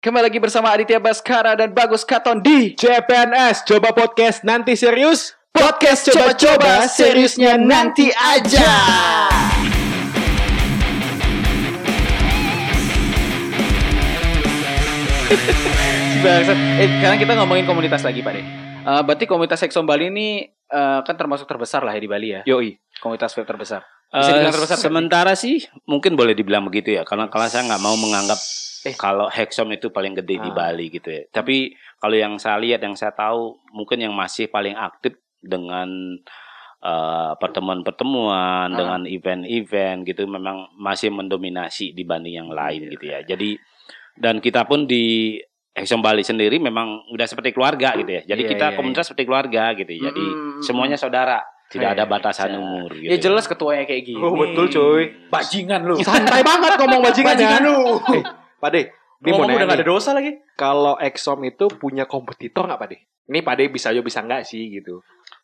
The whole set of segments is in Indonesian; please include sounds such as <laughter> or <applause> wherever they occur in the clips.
Kembali lagi bersama Aditya Baskara dan Bagus Katon di CPNS coba podcast nanti serius Podcast Coba-Coba Seriusnya Nanti Aja. Bangsat. Eh, sekarang kita ngomongin komunitas lagi, Pak De. Eh, berarti komunitas Exxon Bali ini eh, kan termasuk terbesar lah ya di Bali ya. Yoi Komunitas vape terbesar. Bisa dibilang terbesar sementara sih mungkin boleh dibilang begitu ya karena kalau saya nggak mau menganggap Eh. kalau Hexom itu paling gede di Ah. Bali gitu ya. Tapi kalau yang saya lihat yang saya tahu mungkin yang masih paling aktif dengan eh, pertemuan-pertemuan Ah. dengan event-event gitu memang masih mendominasi dibanding yang lain Iya. gitu ya. Jadi dan kita pun di Hexom Bali sendiri memang udah seperti keluarga gitu ya. Jadi Iya, kita iya, komunitas seperti keluarga gitu. ya. Jadi Mm-mm. semuanya saudara, tidak ada Iya, batasan iya. umur gitu. Ya jelas ketuanya kayak gini. Oh betul cuy Bajingan lu. Santai banget ngomong bajingan ya Bajingan lu. Eh, Pak De Ini mau udah gak ada dosa lagi. Kalau Exom itu punya kompetitor nggak Pak De? Ini Pak De bisa aja bisa nggak sih gitu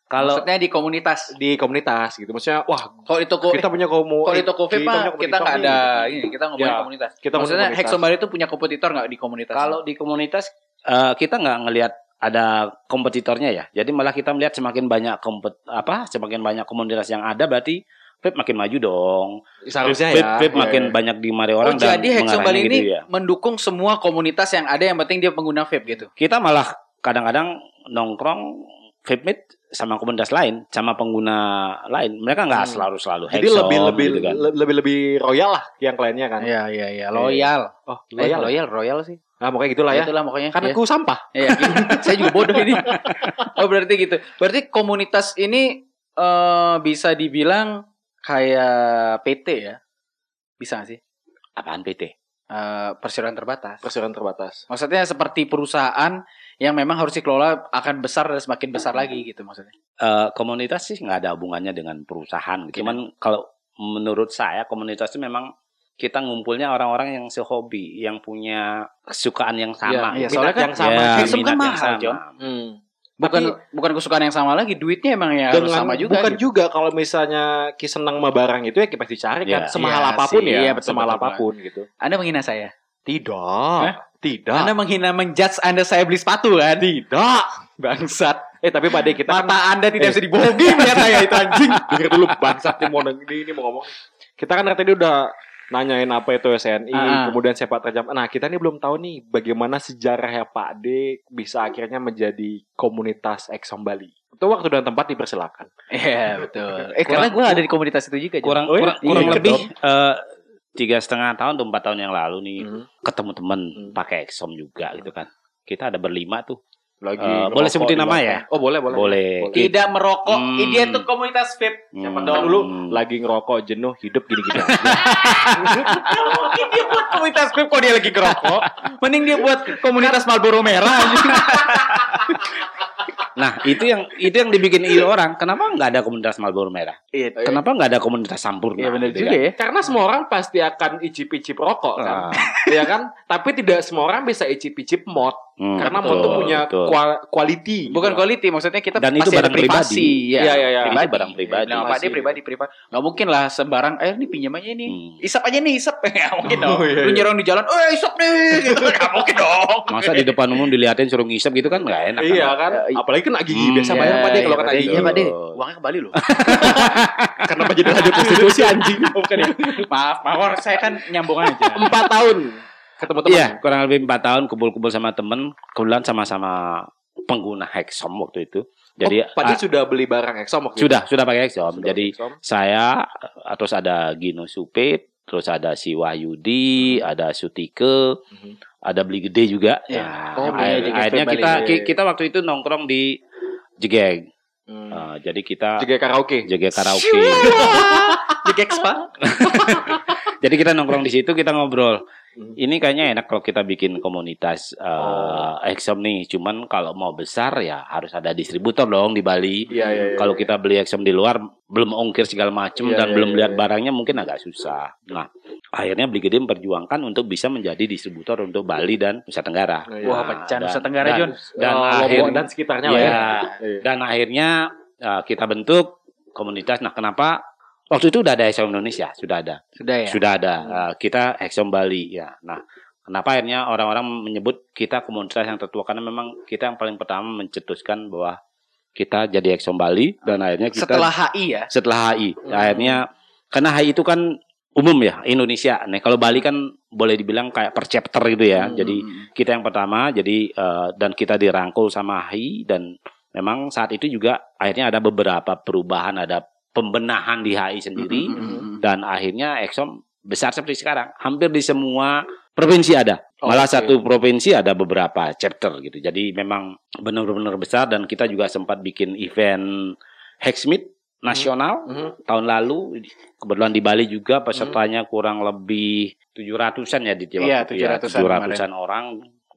Kalau Maksudnya di komunitas. Di komunitas gitu Maksudnya wah Kalau di toko kita punya komo kalau di toko kita nggak ada gitu. ini kita ngomongin Ya, komunitas. Kita Maksudnya Bali itu punya kompetitor nggak di komunitas? Kalau di komunitas eh, kita nggak ngelihat ada kompetitornya ya. Jadi malah kita melihat semakin banyak kompet apa semakin banyak komunitas yang ada berarti vape makin maju dong. Seharusnya vape, ya vape Iya, makin iya. banyak di mari oh, orang dan jadi mengarahnya ini gitu ya. mendukung semua komunitas yang ada yang penting dia pengguna vape gitu. Kita malah kadang-kadang nongkrong vape meet sama komunitas lain, sama pengguna lain. Mereka nggak Hmm. selalu selalu Jadi Hexom lebih lebih gitu kan. le- lebih lebih royal lah yang kliennya kan. Iya iya iya loyal. Oh, Eh, loyal. loyal royal sih. Nah, pokoknya gitulah ya. Itulah pokoknya. Kan Ya. aku sampah. Iya, gitu. <laughs> saya juga bodoh ini. Oh berarti gitu. Berarti komunitas ini eh bisa dibilang kayak PT ya? Bisa nggak sih? Apaan PT? Eh perseroan terbatas. Perseroan terbatas. Maksudnya seperti perusahaan yang memang harus dikelola akan besar dan semakin besar lagi gitu maksudnya. Eh, komunitas sih nggak ada hubungannya dengan perusahaan. Iya. gitu. Cuman kalau menurut saya komunitas itu memang kita ngumpulnya orang-orang yang sehobi, yang punya kesukaan yang sama. Iya, gitu. soalnya kan yang sama. Ya, Hexom kan minat yang sama. Hmm. Bukan Tapi- bukan kesukaan yang sama lagi, duitnya emang ya harus sama juga. bukan gitu. juga kalau misalnya ki senang sama barang itu ya ki pasti cari kan Iya. semahal Iya apa pun sih, ya iya, betul, semahal betul, apa pun gitu Anda menghina saya. tidak Hah? tidak Anda menghina menjudge Anda saya beli sepatu kan? tidak Bangsat. eh tapi pak De kita kan Mata Anda tidak Eh. bisa dibohongi melihat saya itu anjing. dengar dulu bangsat nih mau ini, ini mau ngomong kita kan tadi udah nanyain apa itu SNI Ah. kemudian sepak terjang nah kita nih belum tahu nih bagaimana sejarahnya Pak D bisa akhirnya menjadi komunitas Exxon Bali itu waktu dan tempat dipersilakan Iya betul. Eh karena gue ada di komunitas itu juga. Kurang Oh, iya? kurang, kurang Iya, lebih eh, tiga setengah tahun atau empat tahun yang lalu nih Hmm. ketemu temen Hmm. pakai Exom juga gitu kan. Kita ada berlima tuh. Lagi ngerokok boleh sebutin nama ya? oh boleh boleh Boleh. Tidak merokok. Hmm. Dia tuh komunitas vape. Siapa Hmm. tahu dulu lagi ngerokok jenuh hidup gini-gini aja. Mungkin dia buat komunitas vape kok dia lagi ngerokok. <laughs> Mending dia buat komunitas Marlboro merah. <laughs> Nah itu yang itu yang dibikin ide orang. Kenapa nggak ada komunitas Marlboro merah? Iya. Kenapa nggak ada komunitas Sampurna? Iya benar gitu juga kan? ya. Karena semua orang pasti akan icip-icip rokok kan. Ah, <laughs> Iya kan? Tapi tidak semua orang bisa icip-icip mod. hmm, karena betul, mod tuh punya betul. kual- quality. Bukan gitu. quality, maksudnya kita Dan itu barang privasi. pribadi. Ya, Iya, iya, iya. Itu barang pribadi. Nah, Pak dia pribadi pribadi. Gak mungkin lah sembarang. Eh, ini pinjam aja nih. Hmm. Isap aja <laughs> nih, isap. Gak mungkin dong. Oh, iya, Lu iya. nyerong di jalan, eh isap nih. <laughs> Gitu. Gak mungkin dong. Masa di depan umum diliatin suruh ngisep gitu kan nggak enak. Iya kan? kan? Eh, Apalagi kena gigi Hmm, biasa iya, bayar Pak De kalau iya, kena De. gigi. Iya, Pak De. Betul. Uangnya kembali loh. <laughs> Kenapa jadi lanjut prostitusi anjing? Bukan ya? maaf, maaf. Saya kan nyambung aja. Empat tahun ketemu teman. Iya, kurang lebih empat tahun kumpul-kumpul sama temen. Kebetulan sama-sama pengguna Hexom waktu itu. Jadi oh, Pak ah, sudah beli barang Exxon waktu itu? sudah sudah pakai Hexom. Sudah Jadi Exxon. saya terus ada Gino Supit, terus ada si Wahyudi, ada Sutike, Mhm. Ada Beli Gede juga. Ya. Nah, Oh, Gede akhirnya kita Iya, ki- iya. kita waktu itu nongkrong di Jegeg. Hmm. Eh, jadi kita Juga karaoke. Jegeg karaoke. <laughs> Di Gekspa. <laughs> jadi kita nongkrong di situ kita ngobrol. Hmm. Ini kayaknya enak kalau kita bikin komunitas Oh. uh, Exom nih. Cuman kalau mau besar ya harus ada distributor dong di Bali. Iya, iya, iya. Kalau kita beli Exom di luar belum ongkir segala macam Iya, dan iya, belum iya, lihat iya. barangnya mungkin agak susah. Nah, akhirnya Beli Gede memperjuangkan untuk bisa menjadi distributor untuk Bali dan Nusa Tenggara. Iya. Wah, Nah, pecah dan- Nusa Tenggara, dan- Jon. Dan Oh, akhir- dan sekitarnya ya. Iya. Dan akhirnya uh, kita bentuk komunitas. Nah, kenapa waktu itu udah ada Exom Indonesia, sudah ada. Sudah ya. Sudah ada. Uh, kita Exom Bali ya. Nah, Kenapa akhirnya orang-orang menyebut kita komunitas yang tertua karena memang kita yang paling pertama mencetuskan bahwa kita jadi Exxon Bali dan akhirnya kita Setelah HI ya. setelah HI. Hmm. Akhirnya karena HI itu kan umum ya Indonesia. Nah kalau Bali kan boleh dibilang kayak per chapter gitu ya. Hmm. Jadi kita yang pertama jadi eh, dan kita dirangkul sama HI dan memang saat itu juga akhirnya ada beberapa perubahan ada pembenahan di HI sendiri Hmm. dan akhirnya Exxon besar seperti sekarang. Hampir di semua provinsi ada. Malah Oke. satu provinsi ada beberapa chapter gitu. Jadi memang benar-benar besar dan kita juga sempat bikin event Hacksmith nasional Mhm. tahun lalu. Kebetulan di Bali juga pesertanya kurang lebih 700-an ya di Iya, 700-an 700-an orang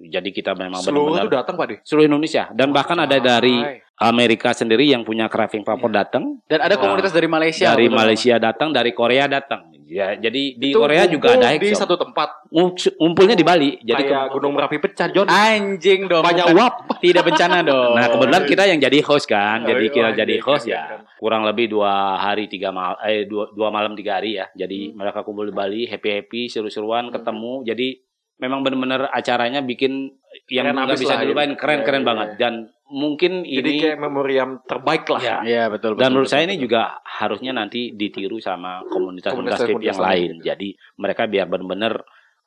jadi kita memang Seluruh benar-benar itu datang Pak De. seluruh Indonesia dan bahkan ada dari Hai. Amerika sendiri yang punya crafting paper datang Dan ada Wah. komunitas dari Malaysia. dari betul. Malaysia datang, dari Korea datang. Ya, jadi di Itu Korea juga ada di satu tempat. Ngum- Ngumpulnya di Bali. Jadi kayak ke- gunung merapi pecah John. Anjing dong. Banyak uap. <laughs> Tidak bencana dong. Nah kebetulan kita yang jadi host kan, jadi Oh, kita iya, jadi iya, host iya, ya kurang lebih dua hari tiga mal eh dua, dua malam tiga hari ya. Jadi mereka kumpul di Bali happy happy seru-seruan ketemu. Jadi memang benar-benar acaranya bikin yang nggak bisa dilupain iya. keren keren Iya, banget iya. dan mungkin Jadi ini kayak memori yang terbaik lah. Ya. Iya betul. Dan betul, menurut betul, saya ini betul. juga harusnya nanti ditiru sama komunitas-komunitas Komunitas- vape yang komunitas lain. lain. Jadi mereka biar benar-benar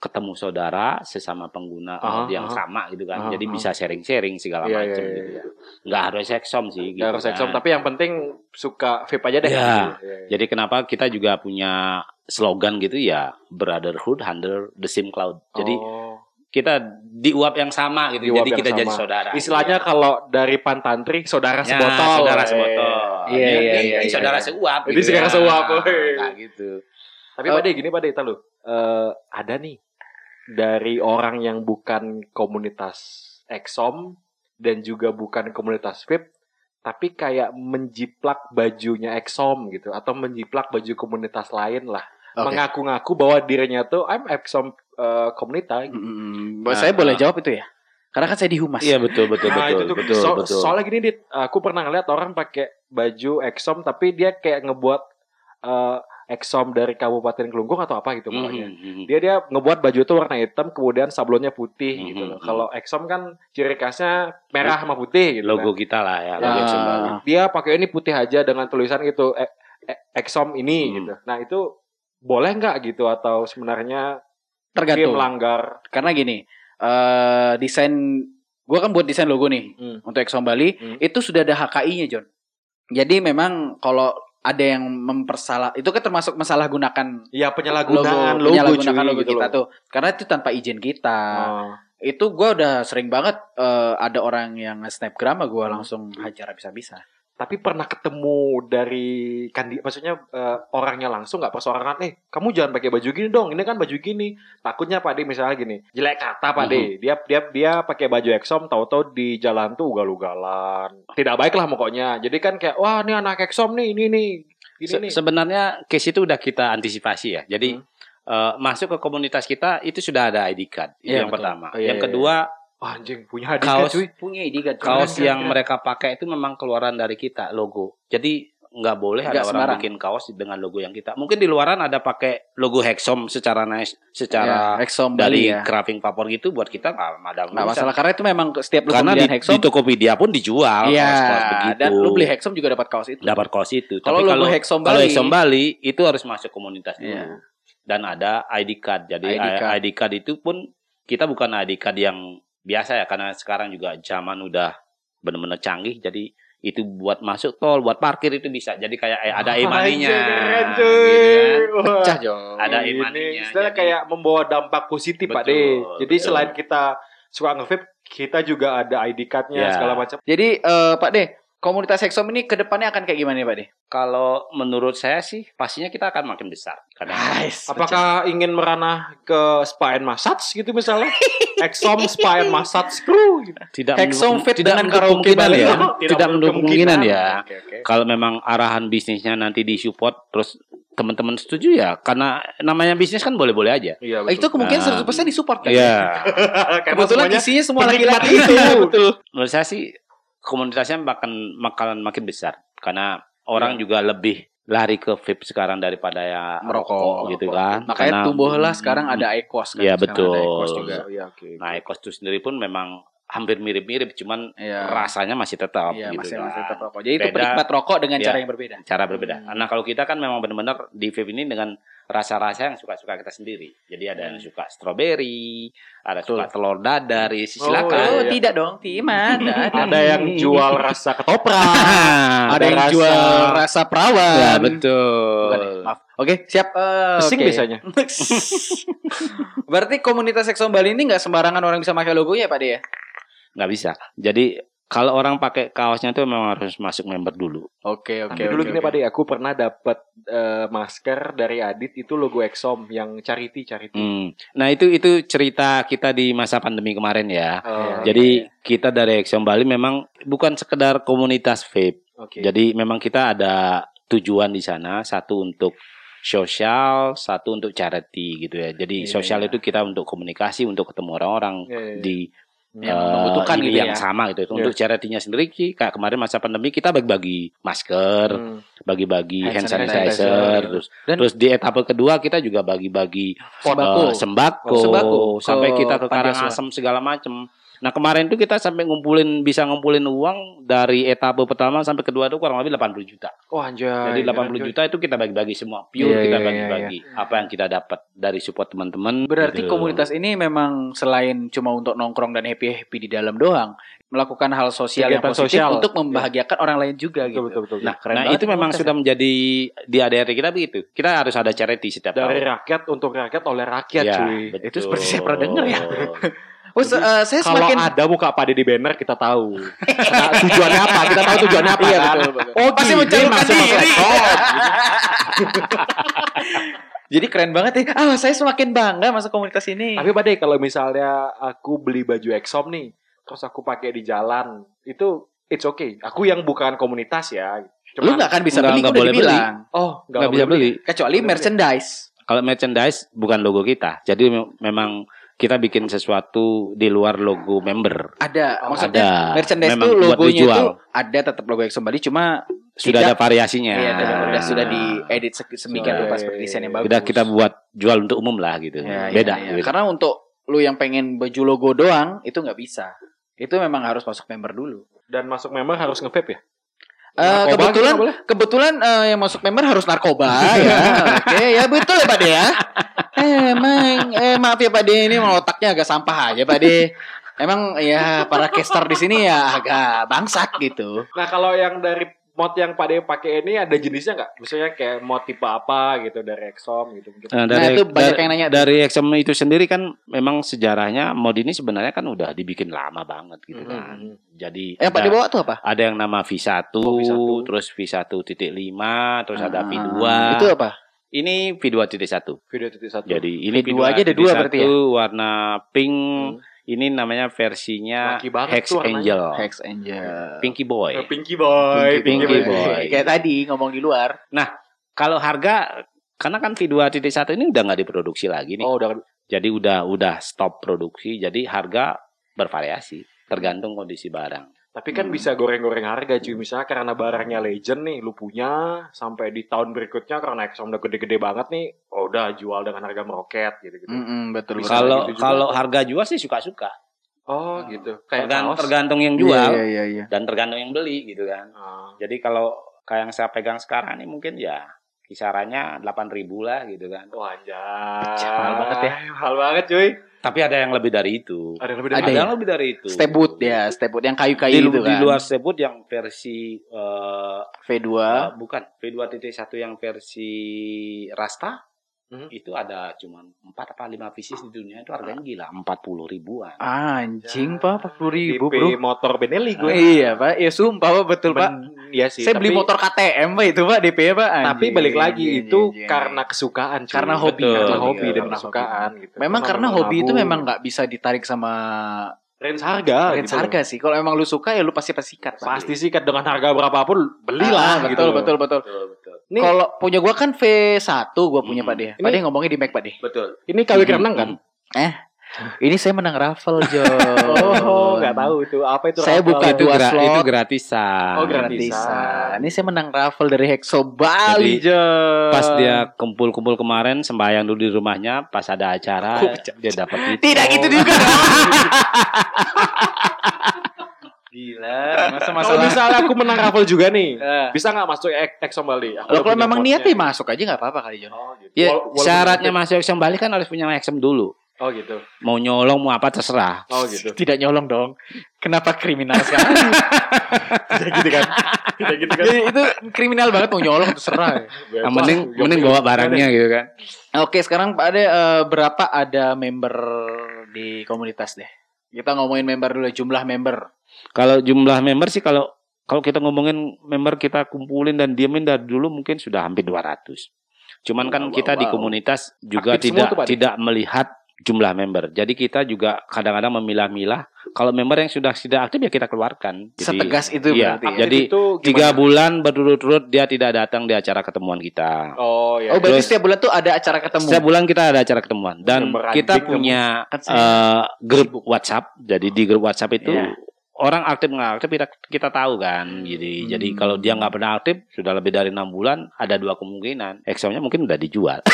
ketemu saudara sesama pengguna Aha, yang sama gitu kan. Aha, Jadi bisa sharing-sharing segala Iya, macam iya, gitu. iya. Nggak harus eksom sih gitu. Gak harus kan. eksom, tapi yang penting suka vape aja deh. Iya. Iya, iya. Jadi kenapa kita juga punya slogan gitu ya brotherhood under the same cloud. Jadi Oh. kita di uap yang sama gitu. Di Jadi kita jadi sama. saudara. Istilahnya kalau dari pantantri saudara Ya, sebotol. saudara Eh. sebotol. Iya, iya, iya, iya. saudara seuap. Ini saudara seuap, woi. Kayak gitu. Tapi Pak De, gini Pak De, kita lu. Eh, ada nih dari orang yang bukan komunitas Exom dan juga bukan komunitas vape tapi kayak menjiplak bajunya Exom gitu atau menjiplak baju komunitas lain lah. Oke. Mengaku-ngaku bahwa dirinya tuh I'm Exom eh, komunitas gitu. Mm, Nah, saya boleh nah. jawab itu ya? Karena kan saya di humas. Iya betul betul Nah, betul itu tuh betul so- betul. soalnya gini dit, aku pernah ngeliat orang pakai baju Exom tapi dia kayak ngebuat eh, Exom dari Kabupaten Kelungkung atau apa gitu pokoknya. Mhm, mhm. dia dia ngebuat baju itu warna hitam kemudian sablonnya putih Mhm, gitu loh. mhm. Kalau Exom kan ciri khasnya merah sama putih gitu. logo kan. kita lah ya, Ya, logo Bali. dia pakai ini putih aja dengan tulisan gitu e- e- Exom ini Hmm. gitu. Nah, itu boleh nggak gitu atau sebenarnya Tergantung. melanggar Karena gini, eh desain gua kan buat desain logo nih Hmm. untuk Exxon Bali Hmm. itu sudah ada HKI-nya, John. Jadi memang kalau ada yang mempersalah itu kan termasuk masalah gunakan ya penyalahgunaan logo, penyalahgunakan cuy, logo gitu kita loh. tuh. Karena itu tanpa izin kita. Oh. Itu gua udah sering banget eh, ada orang yang snapgram gua langsung hajar bisa-bisa. Tapi pernah ketemu dari kandi, maksudnya eh, orangnya langsung nggak persoalan eh kamu jangan pakai baju gini dong, ini kan baju gini. Takutnya Pak De misalnya gini, jelek kata Pak De. Dia dia dia pakai baju Exom tahu-tahu di jalan tuh ugal-ugalan. Tidak baik lah pokoknya. Jadi kan kayak wah ini anak Exom nih, ini nih. Ini Se- nih. sebenarnya case itu udah kita antisipasi ya. Jadi Hmm. eh, masuk ke komunitas kita itu sudah ada ID card. Itu Iya, yang betul. pertama. Oh, iya, yang iya, kedua Wah, anjing punya hadiah kaos cuy. Punya ID kan. kaos yang keren. mereka pakai itu memang keluaran dari kita logo. Jadi nggak boleh Nggak ada orang sembarang. bikin kaos dengan logo yang kita. Mungkin di luaran ada pakai logo Hexom secara nice, secara ya, Exxon dari ya. crafting paper gitu buat kita nggak ada Nggak masalah karena itu memang setiap lu karena di, Hexom di Tokopedia pun dijual Iya, kaos-kaos begitu. dan lu beli Hexom juga dapat kaos itu. dapat kaos itu. Kalau Tapi logo kalau Hexom kalau Bali, Hexom Bali itu harus masuk komunitas dulu. Iya. Dan ada ID card. Jadi ID card. ID card itu pun kita bukan ID card yang biasa ya karena sekarang juga zaman udah benar-benar canggih. Jadi itu buat masuk tol, buat parkir itu bisa. Jadi kayak eh, ada <laughs> e-money-nya. Gitu kan. Pecah John. Ada e-money-nya, jadi- kayak membawa dampak positif Pak De. Jadi betul. selain kita suka nge-vape, kita juga ada ID card-nya Ya. segala macam. Jadi eh, Pak De, komunitas Hexom ini ke depannya akan kayak gimana nih Pak De? Kalau menurut saya sih pastinya kita akan makin besar. Karena Nice. Apakah ingin meranah ke spa and massage gitu misalnya? <laughs> Exom spa and massage crew gitu. tidak Hexom fit tidak dengan karaoke Bali. ya. <laughs> Tidak Tidak menutup kemungkinan ya. Oke, oke. kalau memang arahan bisnisnya nanti disupport terus teman-teman setuju ya karena namanya bisnis kan boleh-boleh aja. Iya, Eh, itu kemungkinan Nah. 100% disupport kan? Iya. <laughs> Kebetulan semuanya isinya semua laki-laki itu. Iya, betul. Menurut saya sih komunitasnya akan bakalan makin besar karena orang Iya. juga lebih lari ke vape sekarang daripada ya Merokok. rokok gitu kan. Makanya Karena- tumbuhlah sekarang ada Ecos kan. Iya, ada betul. Ecos juga. Iya, oke. Nah, Ecos itu sendiri pun memang hampir mirip-mirip, cuman Iya. rasanya masih tetap Iya, gitu masih kan. masih tetap rokok. Jadi itu Beda. penikmat rokok dengan Iya. cara yang berbeda. Cara berbeda. Hmm. Nah, kalau kita kan memang benar-benar di vape ini dengan rasa-rasa yang suka-suka kita sendiri. Jadi ada yang Hmm. suka strawberry, ada Betul. suka telur dadar, ya Oh, silakan. iya, Oh, iya. tidak dong, Tima. <laughs> Ada, ada. Ada yang jual rasa ketoprak. <laughs> ada yang rasa- jual rasa perawan. Ya, betul. Bukan ya, maaf. Oke, siap. Eh, Pesing oke. biasanya. <laughs> Berarti komunitas Exxon Bali ini nggak sembarangan orang bisa pakai logonya, Pak De ya? nggak bisa. Jadi kalau orang pakai kaosnya itu memang harus masuk member dulu. Oke, oke, Dulu oke. gini oke. Pak De, aku pernah dapat eh, masker dari Adit itu logo Exom yang charity charity. Hmm. Nah itu itu cerita kita di masa pandemi kemarin ya. Oh, Jadi kita dari Action Bali memang bukan sekedar komunitas vape. oke. Jadi memang kita ada tujuan di sana satu untuk sosial, satu untuk charity gitu ya. Jadi Iya, sosial iya. itu kita untuk komunikasi, untuk ketemu orang-orang Iya, iya, iya. di Yang eh, membutuhkan ini gitu yang ya. sama gitu. Iya. Untuk charity-nya sendiri kayak kemarin masa pandemi kita bagi-bagi masker, Hmm. bagi-bagi hand Hand sanitizer, sanitizer. terus Dan- terus di etapa kedua kita juga bagi-bagi Sembako. eh, sembako, Oh, sembako sampai kita ke. Karangasem segala macam. Nah kemarin itu kita sampai ngumpulin bisa ngumpulin uang dari etapa pertama sampai kedua itu kurang lebih 80 juta. Oh anjay. Jadi 80 juta itu kita bagi-bagi semua. Pure Iya, kita iya, bagi-bagi apa yang kita dapat dari support teman-teman. Berarti gitu. komunitas ini memang selain cuma untuk nongkrong dan happy-happy di dalam doang, melakukan hal sosial yang Kegiatan positif sosial. untuk membahagiakan orang lain juga Betul, gitu. betul, betul. Nah, keren Nah, itu memang sudah menjadi di ADRT kita begitu. Kita harus ada charity setiap dari tahun. rakyat untuk rakyat oleh rakyat Ya, cuy. betul. Itu seperti saya pernah dengar ya. <laughs> Oh, se- eh, saya Kalau semakin ada muka Pak di banner kita tahu. <laughs> Nah, tujuannya apa? Kita tahu tujuannya apa Iya, kan? betul, betul. Oh, Pasti mencalonkan diri. <laughs> Jadi keren banget ya. Ah, saya semakin bangga masuk komunitas ini. Tapi Pak De kalau misalnya aku beli baju Exom nih, terus aku pakai di jalan, itu it's okay. Aku yang bukan komunitas ya. lu nggak akan bisa Nggak- beli, nggak udah boleh dibilang. Oh, nggak bisa beli. Kecuali Boleh merchandise. Kalau merchandise bukan logo kita. Jadi me- memang kita bikin sesuatu di luar logo member. Ada, Oh, maksudnya ada. merchandise Memang buat logonya itu ada tetap logo Exxon Bali cuma Sudah tidak- ada variasinya. Iya, sudah, Ah. sudah, sudah diedit se- sedemikian Sudah, rupa seperti desain yang bagus. Udah kita buat jual untuk umum lah gitu. Ya, Beda. iya. gitu. Karena untuk lu yang pengen baju logo doang itu nggak bisa. Itu memang harus masuk member dulu. Dan masuk member harus nge-vape ya? Eh, Narkoba kebetulan kebetulan eh, yang masuk member harus narkoba <laughs> ya. Oke, ya betul ya Pak De ya. Eh, emang eh maaf ya Pak De ini otaknya agak sampah aja Pak De. Emang ya para caster di sini ya agak bangsat gitu. Nah, kalau yang dari mod yang Pak De pakai ini ada jenisnya nggak? Misalnya kayak mod tipe apa gitu dari Exom gitu mungkin. Nah, Nah, itu banyak dari, yang nanya dari Exxon itu sendiri kan memang sejarahnya mod ini sebenarnya kan udah dibikin lama banget gitu Mhm. kan. Jadi Eh Pak ada, De bawa tuh apa? ada yang nama V1, Oh, V1. terus V1.5, terus ada Ah, V2. Itu apa? Ini V2.1. Video titik satu. Jadi ini V2 aja ada dua berarti ya? warna pink. Hmm. Ini namanya versinya Hex. Angel. Hex Angel. Pinky Boy. Eh, Pinky Boy, Pinky Pinky, Boy. Boy. Kayak tadi ngomong di luar. Kalau harga karena kan V2.1 ini udah nggak diproduksi lagi nih. Oh, udah Jadi udah udah stop produksi. Jadi harga bervariasi tergantung kondisi barang. Tapi kan Hmm. bisa goreng-goreng harga cuy. Misalnya karena barangnya legend nih, lu punya sampai di tahun berikutnya karena Exxon udah gede-gede banget nih, oh udah jual dengan harga meroket gitu-gitu. Betul Bisa betul. Kalau gitu kalau harga jual sih suka-suka. Oh, gitu. Kayak Tergan- kaos. tergantung yang jual Iya, iya, iya. dan tergantung yang beli gitu kan. Ah. Jadi kalau kayak yang saya pegang sekarang ini mungkin ya kisarannya 8.000 lah gitu kan. Wah, anjay. Mahal banget ya. Mahal banget cuy. Tapi ada yang lebih dari itu. Ada yang lebih dari Ada ya? yang lebih dari itu. Step boot ya, step boot yang kayu-kayu di, itu di kan. luar stepwood yang versi eh, V2. eh, bukan V2.1 yang versi Rasta Hmm. itu ada cuma 4 apa 5 pieces di dunia itu harganya gila 40 ribuan. Anjing pak, 40 ribu DP bro. motor Benelli gue. Iya pak, ya sumpah pak betul pak. Men- Iya sih. Saya beli tapi- motor KTM pak itu pak DP ya pak. Tapi Anjing, balik lagi anjing, itu anjing. karena kesukaan cuy. Karena hobi, Betul, karena hobi dan karena kesukaan gitu. Memang karena hobi itu memang nggak bisa ditarik sama range harga range gitu loh. harga sih. Kalau emang lu suka ya lu pasti pasti sikat. Pasti sih kan dengan harga berapapun belilah Ah, gitu. betul, loh. betul betul Betul, betul. Ini Kalau punya gua kan V1 gua punya Hmm. Pak De. Ini- Pak De ngomongnya di Mac Pak De. Betul. ini KW Hmm, renang kan? Ini saya menang raffle, Jo. Oh, nggak tahu itu apa itu. Saya buka itu, dua gra- slot. itu gratisan. Oh, gratisan. Ini saya menang raffle dari Hexo Bali, Jadi, Jo. Pas dia kumpul-kumpul kemarin sembahyang dulu di rumahnya, pas ada acara dia dapat itu. tidak gitu Oh. <laughs> juga. Gila, masa Kalau masalah. misalnya aku menang raffle juga nih, Eh. bisa nggak masuk Exxon Bali? Aku kalau memang ya masuk aja nggak apa-apa kali, Jo. Oh, gitu. Ya, Wal- syaratnya masuk Exxon Bali kan harus punya Exxon dulu. Oh gitu. Mau nyolong mau apa terserah. Oh gitu. Tidak nyolong dong. Kenapa kriminal sekali? <laughs> Tidak gitu kan? Tidak gitu kan? Ya, itu kriminal banget mau nyolong terserah. <laughs> Yang mending mending bawa barangnya gitu kan. Oke, sekarang Pak Ade eh, berapa ada member di komunitas deh? Kita ngomongin member dulu, jumlah member. Kalau jumlah member sih kalau kalau kita ngomongin member kita kumpulin dan diemin dari dulu mungkin sudah hampir 200. Cuman kan Wow, kita di wow. komunitas juga Aktif tidak tuh, tidak melihat jumlah member. Jadi kita juga kadang-kadang memilah-milah. Kalau member yang sudah tidak aktif ya kita keluarkan. Jadi, Setegas itu iya, berarti ya. jadi itu tiga bulan berturut-turut dia tidak datang di acara ketemuan kita. Oh ya. Oh, berarti Terus- setiap bulan tuh ada acara ketemu. Setiap bulan kita ada acara ketemuan dan kita punya eh, grup WhatsApp. Jadi di grup WhatsApp itu Iya. Orang aktif nggak aktif kita kita tahu kan. Jadi Hmm. jadi kalau dia nggak pernah aktif sudah lebih dari enam bulan ada dua kemungkinan. Exxonnya mungkin udah dijual. <laughs>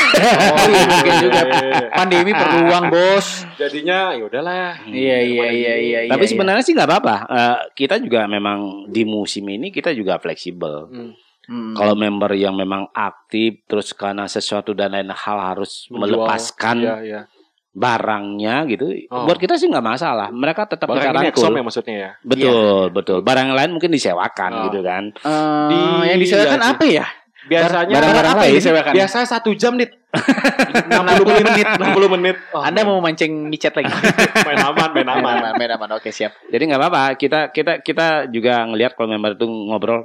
Oh, iya, mungkin juga. iya, iya. Pandemi perlu uang, Bos. Jadinya ya udahlah. Iya, iya, iya, iya. Tapi iya. sebenarnya sih nggak apa-apa. Eh, kita juga memang di musim ini kita juga fleksibel. Hmm. Hmm. Kalau member yang memang aktif terus karena sesuatu dan lain hal harus Menjual. melepaskan Iya, iya. Barangnya gitu, Oh. buat kita sih nggak masalah. Mereka tetap bisa Barang ini rangkul. Exxon ya maksudnya ya. Betul, betul. Barang lain mungkin disewakan Oh. gitu kan. Eh, Di- yang disewakan iya, apa ya? Biasanya Barang-barang apa yang lain. disewakan? biasanya satu jam <laughs> nih. 60 menit, 60 menit. Oh, Anda mau mancing micet lagi? <laughs> main aman, main Main aman. aman, main aman. Oke, siap. Jadi nggak apa-apa. Kita kita kita juga ngelihat kalau member itu ngobrol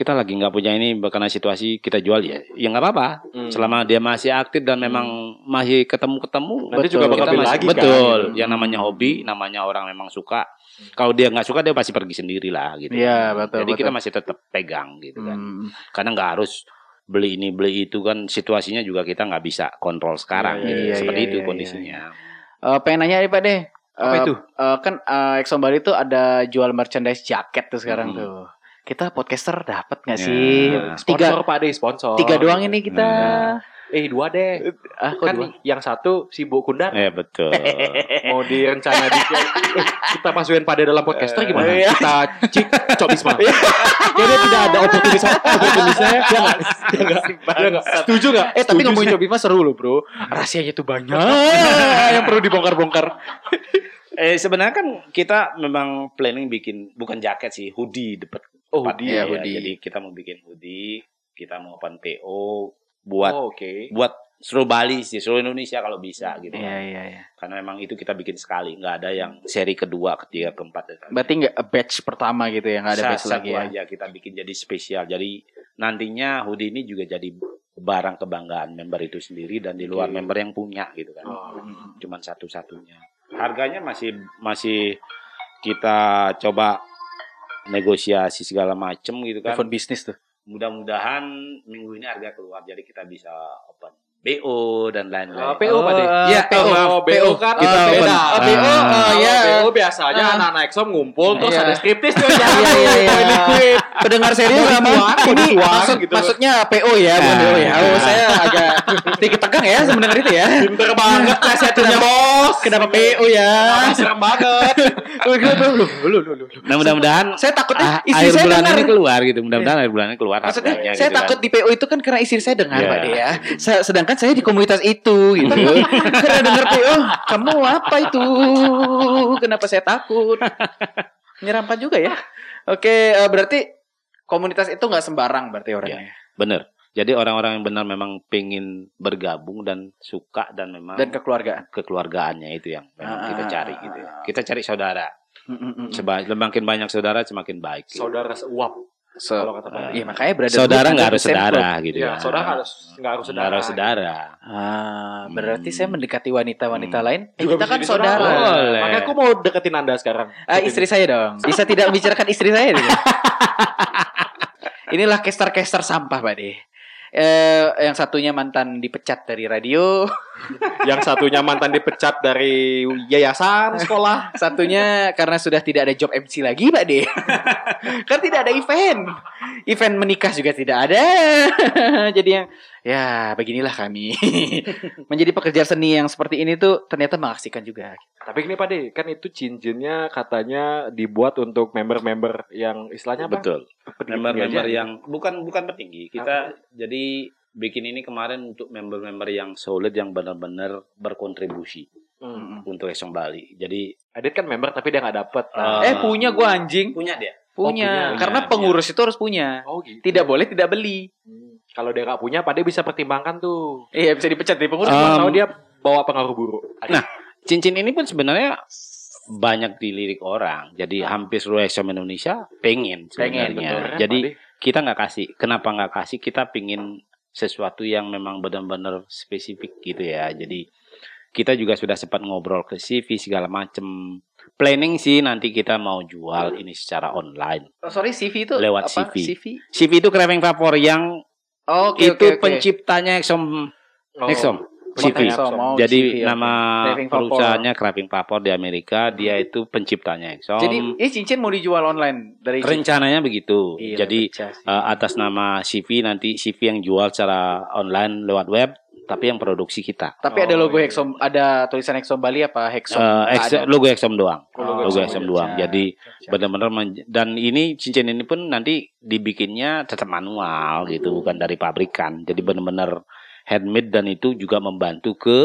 kita lagi nggak punya ini karena situasi kita jual ya ya nggak apa-apa Hmm. selama dia masih aktif dan memang masih ketemu-ketemu Nanti juga bakal kita masih- lagi kan, betul gitu. yang namanya hobi namanya orang memang suka kalau dia nggak suka dia pasti pergi sendiri lah gitu Iya, betul, jadi kita betul. masih tetap pegang gitu kan Hmm. karena nggak harus beli ini beli itu kan situasinya juga kita nggak bisa kontrol sekarang Iya, gitu. iya, seperti iya, itu iya, kondisinya Eh, pengen nanya nih Pak deh. Apa Eh, itu? eh, kan eh, Exxon Bali tuh ada jual merchandise jaket tuh sekarang Hmm. tuh. Kita podcaster dapat nggak Ya. sih? Tiga Sponsor Pak deh, sponsor. tiga doang ini kita. Eh, dua deh. Ah, kok Kan dua? yang satu sibuk kundang. eh betul <laughs> Mau direncana di eh, kita masukin pada dalam podcaster gimana? Iya. Kita cik cok bisma. Jadi tidak ada oportunis oportunisnya ya enggak? Ya enggak? Ya enggak? Setuju enggak? Eh tapi ngomongin Cobi mah seru loh bro Rahasianya tuh banyak <laughs> Yang perlu dibongkar-bongkar Eh sebenarnya kan kita memang planning bikin bukan jaket sih, hoodie dapat. Oh, hoodie, ya. ya, hoodie. Jadi kita mau bikin hoodie, kita mau open PO buat Oh, oke. buat seluruh Bali sih, seluruh Indonesia kalau bisa gitu. Iya iya iya Karena memang itu kita bikin sekali, nggak ada yang seri kedua, ketiga, keempat. dan. Berarti nggak batch pertama gitu ya Nggak ada Sa- batch satu lagi ya aja kita bikin jadi spesial. Jadi nantinya hoodie ini juga jadi barang kebanggaan member itu sendiri dan di luar Oke. member yang punya gitu kan. Oh. Cuman satu-satunya. Harganya masih masih kita coba negosiasi segala macem gitu kan. Telepon bisnis tuh Mudah-mudahan minggu ini harga keluar jadi kita bisa open BO dan lain-lain. Ah, PO Pak deh. Iya PO, Oh, BO kan Kita ah, open. beda. Ah. BO, oh, Kalau iya. BO biasanya Ah. anak-anak Exxon ngumpul terus Iya. ada striptis tuh Iya iya iya liquid. Pendengar serius mau Ini maksud, gitu. maksudnya PO ya bukan Ah. BO ya Oh saya agak sedikit tegang ya sebenarnya itu ya Pinter banget plesetannya bos. Kenapa PO ya Ah, serem banget. Nah, mudah-mudahan Saya takutnya ah, istri saya bulan dengar ini keluar gitu. Mudah-mudahan akhir bulan ini keluar Maksudnya saya gitu takut kan. di PO itu kan karena istri saya dengar Iya. Pak ya. Se- Sedangkan saya di komunitas itu gitu. karena dengar PO, kamu apa itu? Kenapa saya takut? Menyeramkan juga ya. Oke, eh, berarti komunitas itu nggak sembarang berarti orangnya. Bener. Jadi orang-orang yang benar memang pengen bergabung dan suka dan memang Dan kekeluargaan. kekeluargaannya itu yang memang kita Ah. cari gitu ya. Kita cari saudara. Semakin banyak saudara semakin baik. gitu. Saudara seuap. So, Kalau kata Pak. iya makanya berada Saudara nggak harus saudara gitu Ya, ya. saudara harus nggak harus saudara. harus saudara. Ah, berarti Hmm. saya mendekati wanita-wanita Hmm. lain. Eh, Juga kita kan saudara. Boleh. Makanya aku mau deketin Anda sekarang. Ah, istri saya dong. Bisa tidak membicarakan istri saya gitu. <laughs> Inilah caster-caster sampah, Pak De. Eh, yang satunya mantan dipecat dari radio, <laughs> Yang satunya mantan dipecat dari yayasan sekolah. satunya karena sudah tidak ada job MC lagi, Pak De. <laughs> kan tidak ada event. Event menikah juga tidak ada. <laughs> Jadi yang ya beginilah kami. <laughs> Menjadi pekerja seni yang seperti ini tuh ternyata mengasihkan juga. Tapi gini Pak De, kan itu cincinnya katanya dibuat untuk member-member yang istilahnya apa? Betul. Member-member yang bukan bukan petinggi. Kita jadi bikin ini kemarin untuk member-member yang solid yang benar-benar berkontribusi Hmm. untuk Exxon Bali. Jadi Adit kan member tapi dia nggak dapet. Ah. eh punya gua anjing. punya dia. Punya. punya, Karena punya. pengurus itu harus punya. Oh gitu. Tidak boleh tidak beli. Hmm. Kalau dia nggak punya, Pak De bisa pertimbangkan tuh. Iya bisa dipecat di pengurus. Um, tahu dia bawa pengaruh buruk. Adit. Nah, Cincin ini pun sebenarnya banyak dilirik orang. Jadi hampir seluruh Exxon Indonesia pengen Pengen, sebenarnya. betul. Keren, Jadi kita nggak kasih. Kenapa nggak kasih? Kita pingin sesuatu yang memang benar-benar spesifik gitu ya. Jadi kita juga sudah sempat ngobrol ke CV segala macem. Planning sih nanti kita mau jual ini secara online. Oh, sorry CV itu Lewat apa? CV. CV. CV itu Craving Vapor yang Oh, oke itu oke oke. penciptanya Exxon Oh. Exxon. Pencipta CV. Oh, Jadi CV, nama Vapor. perusahaannya Craving Vapor di Amerika, dia itu penciptanya Exxon. Jadi ini cincin mau dijual online dari rencananya begitu. Gila, Jadi eh, atas nama CV nanti CV yang jual secara online lewat web, tapi yang produksi kita. Tapi ada Oh, logo iya. Hexom, ada tulisan Hexom Bali apa Hexom? Eh, Nggak Exxon- ada. logo Exxon doang. Oh, logo Exxon aja. doang. Jadi benar-benar men- dan ini cincin ini pun nanti dibikinnya tetap manual gitu, bukan dari pabrikan. Jadi benar-benar handmade dan itu juga membantu ke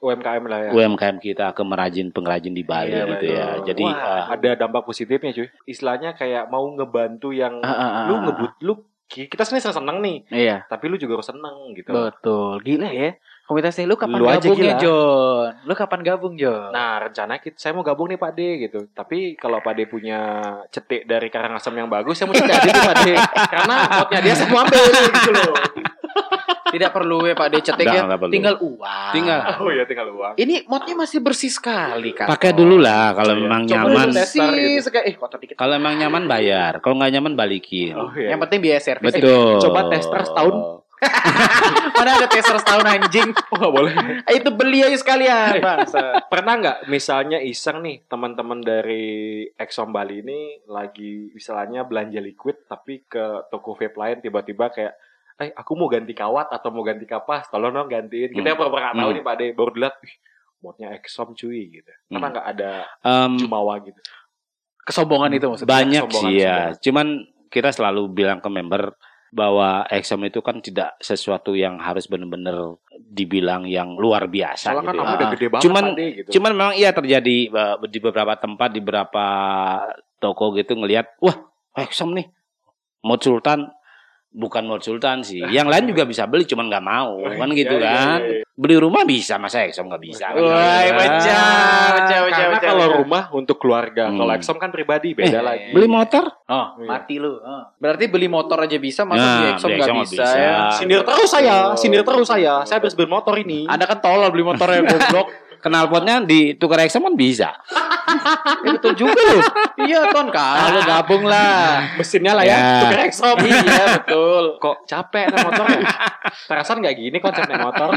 UMKM lah ya. UMKM kita ke merajin pengrajin di Bali Iya, gitu betul. ya. Jadi Wah, eh, ada dampak positifnya cuy. Istilahnya kayak mau ngebantu yang Ah, ah, ah, lu ngebut lu kita sini seneng nih, Iya, tapi lu juga harus seneng gitu. betul. Gila ya. Komunitas ini lu kapan Lu aja gabungnya, gila. John? Lu kapan gabung, John? Nah, rencana kita, saya mau gabung nih Pak D gitu. Tapi kalau Pak D punya cetik dari Karangasem yang bagus, saya mau cetik aja nih Pak D. <laughs> Karena moodnya dia semua ambil gitu loh. Tidak perlu ya Pak cetek Nggak, ya. Tinggal uang. Tinggal. Oh iya tinggal uang. Ini modnya masih bersih sekali kan. pakai dulu lah kalau Iya. memang Coba nyaman. gitu. sekali. Eh, kotor dikit. Kalau emang nyaman bayar, kalau nggak nyaman balikin. Oh iya. Yang penting biaya servis. Betul. coba tester setahun. <laughs> Mana ada tester setahun anjing? Oh, nggak boleh. Eh, itu beli aja sekalian. Pernah nggak misalnya iseng nih teman-teman dari Exxon Bali ini lagi misalnya belanja liquid tapi ke toko vape lain tiba-tiba kayak eh aku mau ganti kawat atau mau ganti kapas tolong dong gantiin kita Hmm. pernah tahu Hmm. nih Pak De baru dilihat "Ih, modnya Exxon cuy gitu karena Hmm. nggak ada Em, jumawa gitu Kesombongan itu maksudnya. banyak sih ya. Cuman kita selalu bilang ke member bahwa exam itu kan tidak sesuatu yang harus benar-benar dibilang yang luar biasa soalnya kan gitu kamu ya. udah Ah. gede banget Cuman- De gitu Cuman memang iya terjadi eh, di beberapa tempat di beberapa toko gitu ngelihat, wah exam nih, mod sultan bukan mod sultan sih. Yang lain juga bisa beli, cuman nggak mau kan gitu Iya, iya, kan. iya, iya. Beli rumah bisa, masa exam nggak bisa? kan? Wah, Ya. baca, baca, baca, karena kalau rumah untuk keluarga Hmm. kalau Exxon kan pribadi beda Eh, lagi Beli motor? Oh, Iya. mati lu. Oh. Berarti beli motor aja bisa, masa Nah, beli Exxon beli nggak bisa, nggak bisa. ya? sindir terus saya sindir terus saya saya habis beli motor ini Anda kan tolol beli motornya <laughs> goblok. Knalpotnya ditukar exam kan bisa. Eh, <laughs> betul juga loh. iya, Ton. Kalau gabung lah. mesinnya lah ya, Ya. tukar Exxon iya, betul. kok capek naik motornya perasaan nggak gini konsep naik motor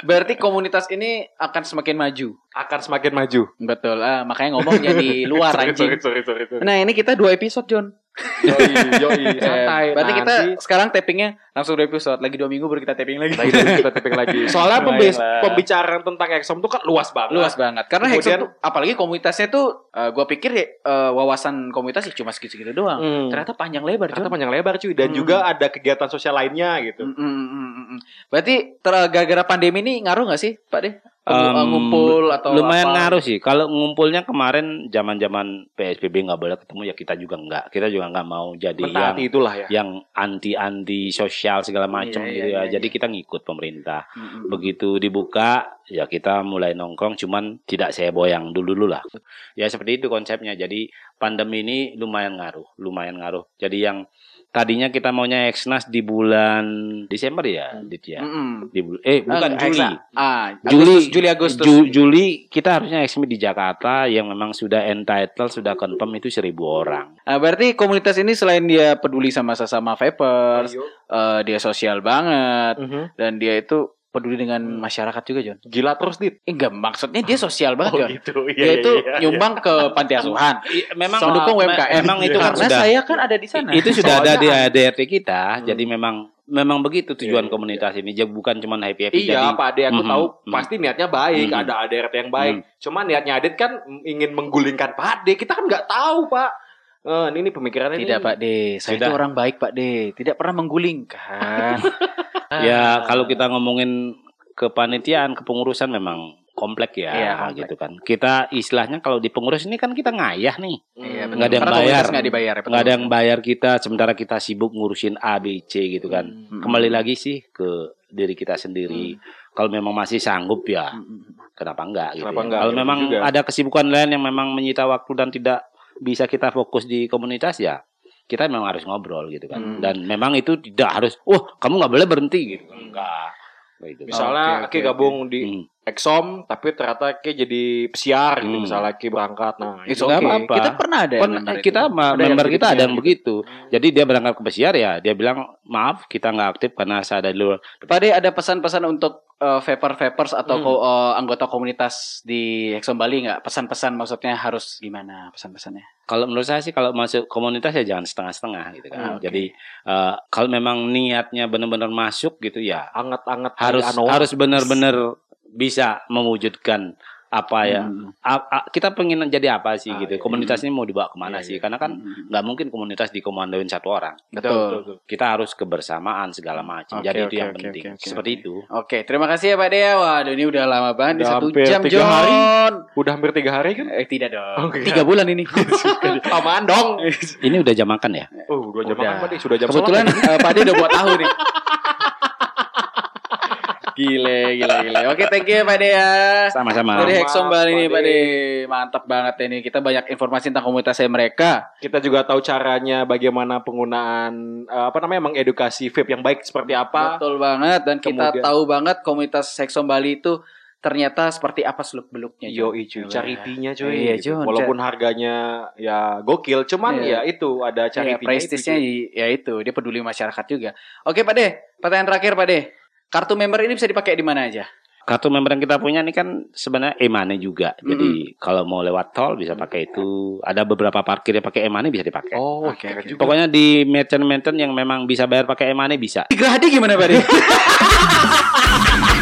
Berarti komunitas ini akan semakin maju. akan semakin maju Betul. Ah, makanya ngomongnya di luar <laughs> Sorry, anjing. sorry, sorry, sorry, sorry. Nah, ini kita dua episode, John. Yoi yoi <laughs> santai Berarti kita sekarang tappingnya langsung dua episode. Lagi dua minggu baru kita tapping lagi. lagi kita tipping lagi <laughs> soalnya Baiklah. pembicaraan tentang Exxon tuh kan luas banget Luas banget. Karena Kemudian- Hexon tuh, apalagi komunitasnya tuh, eh, gua pikir ya, eh, wawasan komunitas ya cuma segitu-segitu doang. Hmm. Ternyata panjang lebar, ternyata panjang lebar cuy dan Hmm. juga ada kegiatan sosial lainnya gitu Mm, mm, mm, mm, mm. Berarti gara-gara pandemi ini ngaruh nggak sih, Pak deh? Em, ngumpul atau lumayan apa? ngaruh sih. Kalau ngumpulnya kemarin zaman-zaman PSBB nggak boleh ketemu ya kita juga nggak. Kita juga nggak mau jadi yang mentaati itulah ya yang anti-anti sosial segala macam Iya, gitu iya, ya. iya, Jadi iya. kita ngikut pemerintah. Mm, mm, mm. Begitu dibuka ya kita mulai nongkrong cuman tidak saya boyang dulu dulu lah. Ya seperti itu konsepnya. Jadi pandemi ini lumayan ngaruh, lumayan ngaruh. Jadi yang tadinya kita maunya Exnas di bulan Desember ya, Dit ya. Mm-mm. Di bul- eh bukan Ah, Juli. Ah, Juli, Agustus, Juli Agustus. Ju- Juli kita harusnya Exmi di Jakarta yang memang sudah entitled, sudah confirm itu seribu orang. Nah, berarti komunitas ini selain dia peduli sama sesama vapers, eh, dia sosial banget Mhm. dan dia itu peduli dengan masyarakat juga, John. Gila terus dit. Eh, enggak, maksudnya dia sosial banget, John. gitu. Dia itu nyumbang ke panti asuhan. memang mendukung me- UMKM. Memang itu kan Karena sudah saya kan ada di sana. itu sudah ada di Soalnya- ADRT kita, Hmm. jadi memang memang begitu tujuan Iya, iya, komunitas ini, jadi bukan cuma happy happy. Iya Pak Ade aku Mhm, tahu mhm. pasti niatnya baik Mhm. ada ADRT yang baik cuma niatnya Adit kan ingin menggulingkan Pak Ade kita kan nggak tahu Pak Eh, ini, ini pemikirannya Tidak, ini. Pak D. Saya Sudah. itu orang baik, Pak D. Tidak pernah menggulingkan. <laughs> Ya <laughs> kalau kita ngomongin kepanitiaan, kepengurusan memang komplek ya, Iya, komplek. gitu kan. Kita istilahnya kalau di pengurus ini kan kita ngayah nih, Iya, Hmm. Nggak ada yang Karena bayar. nggak dibayar. ya, nggak ada yang bayar kita, sementara kita sibuk ngurusin A, B, C gitu kan. Mm-mm. Kembali lagi sih ke diri kita sendiri. Kalau memang masih sanggup ya, Mm-mm. kenapa enggak gitu. Kenapa ya. enggak? Kalau Betul memang juga. ada kesibukan lain yang memang menyita waktu dan tidak bisa kita fokus di komunitas ya, kita memang harus ngobrol gitu kan. Hmm. Dan memang itu tidak harus, wah kamu nggak boleh berhenti gitu. Enggak. Gitu. Misalnya Oke, Ki oke, gabung di Hmm. Exom tapi ternyata Ki jadi pesiar gitu Hmm. misalnya Ki berangkat. Nah, Itu oke. apa-apa. Kita pernah ada yang Pen- member itu. kita ma- Ada yang member kita ada ya, yang gitu. begitu. Jadi dia berangkat ke pesiar ya, dia bilang maaf kita nggak aktif karena saya ada di luar. Pak D ada pesan-pesan untuk uh, vapor-vapers atau Hmm. ko- uh, anggota komunitas di Exxon Bali nggak? Pesan-pesan maksudnya harus gimana pesan-pesannya? Kalau menurut saya sih kalau masuk komunitas ya jangan setengah-setengah gitu kan. Ah, oke. Jadi eh, kalau memang niatnya benar-benar masuk gitu ya anget-anget harus harus benar-benar bisa mewujudkan apa ya Hmm. a- a- kita pengen jadi apa sih Ah, gitu iya. komunitas ini mau dibawa ke mana Iya, sih iya. karena kan Hmm. nggak mungkin komunitas dikomandoin satu orang Betul. kita harus kebersamaan segala macam Oke, jadi itu oke, yang oke, penting oke, oke, seperti oke. itu Oke, terima kasih ya Pak D. Waduh ini udah lama banget, Udah satu jam tiga John. hari. Udah hampir tiga hari kan? Eh tidak dong, Oke. tiga bulan ini. <laughs> Lamaan <laughs> dong. ini udah jam makan ya Oh, udah jam Udah. makan Pak. Sudah jam Kebetulan eh, Pak D udah buat tahu nih. <laughs> Gile, gile, gile. Oke, thank you Pak ya. sama-sama Dari Hexom Bali nih Pak Pak D. D. Mantap banget ini. Kita banyak informasi tentang komunitasnya mereka. Kita juga tahu caranya bagaimana penggunaan eh, apa namanya mengedukasi vape yang baik seperti apa. Betul banget dan kita Kemudian- tahu banget komunitas Hexom Bali itu ternyata seperti apa seluk beluknya. Yo, cuy, charity-nya cuy. Iya, gitu. Jon. Walaupun harganya ya gokil, cuman Iya. ya itu ada Ya, charity-nya. prestisnya itu, cuy. ya itu dia peduli masyarakat juga. Oke Pak De, pertanyaan terakhir Pak De. Kartu member ini bisa dipakai di mana aja? kartu member yang kita punya ini kan sebenarnya e-money juga jadi kalau mau lewat tol bisa pakai itu ada beberapa parkir yang pakai e-money bisa dipakai Oh, Oke, oke. juga. Pokoknya di merchant-merchant yang memang bisa bayar pakai e-money bisa. Gerhadi gimana Pak De? <laughs>